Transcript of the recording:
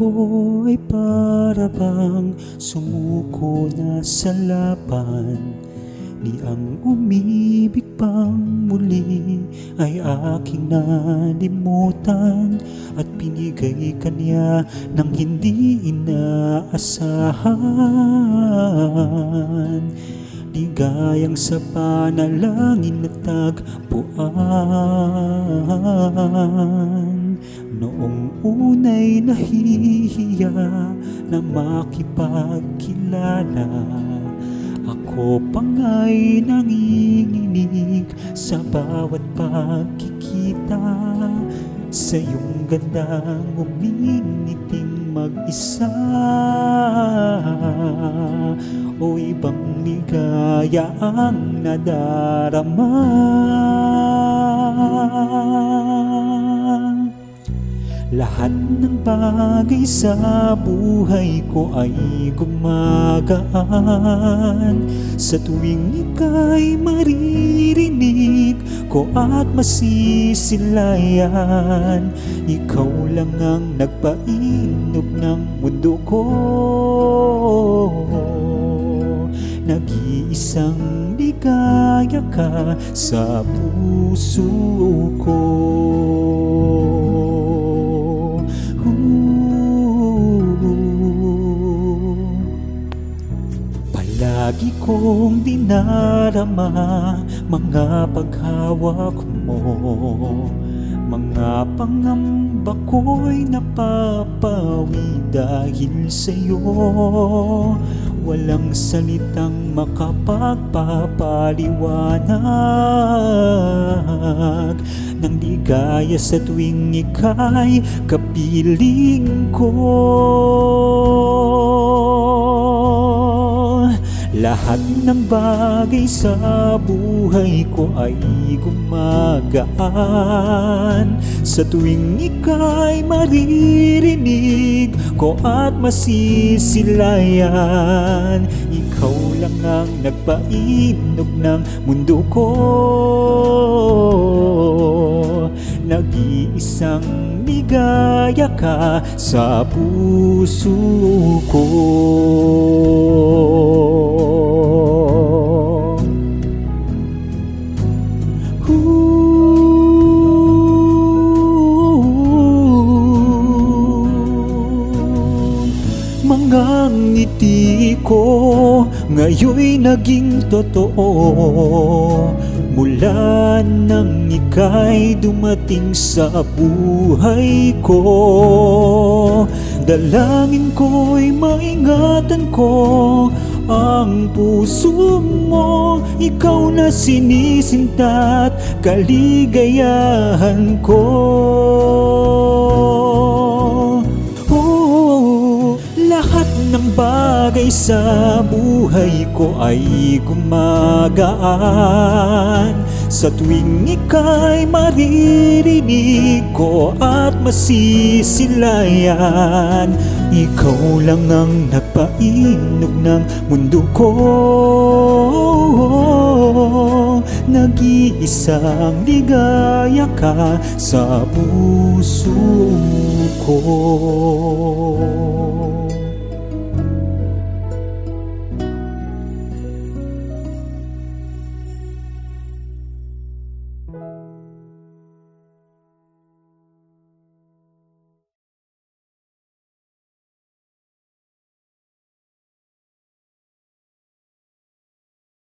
ko para bang sumuko na sa laban? Di ang umibig pang muli ay aking nalimutan At pinigay kanya ng hindi inaasahan. Di gayang sa panalangin na tagpuan. Noong unay nahihiya na makipagkilala. Ako pangay nanginginig sa bawat pagkikita. Sa iyong gandang umingiting mag-isa. O ibang ligaya ang nadarama Lahat ng bagay sa buhay ko ay gumagaan. Sa tuwing ika'y maririnig ko at masisilayan Ikaw lang ang nagpainog ng mundo ko. Nag-iisang ligaya ka sa puso ko kong dinarama mga paghawak mo. Mga pangamba ko'y napapawi dahil sa'yo. Walang salitang makapagpapaliwanag. Ng ligaya sa tuwing ika'y kapiling ko lahat ng bagay sa buhay ko ay gumagaan. Sa tuwing ika'y maririnig ko at masisilayan Ikaw lang ang nagpainog ng mundo ko Nag-iisang ligaya ka sa puso ko. Mga ngiti ko ngayon'y naging totoo Mula nang ika'y dumating sa buhay ko? Dalangin ko'y maingatan ko. Ang puso mo Ikaw na sinisintat kaligayahan ko lahat ng bagay sa buhay ko ay gumagaan. Sa tuwing ika'y maririnig ko at masisilayan Ikaw lang ang nagpainog ng mundo ko. Nag-iisang ligaya ka sa puso ko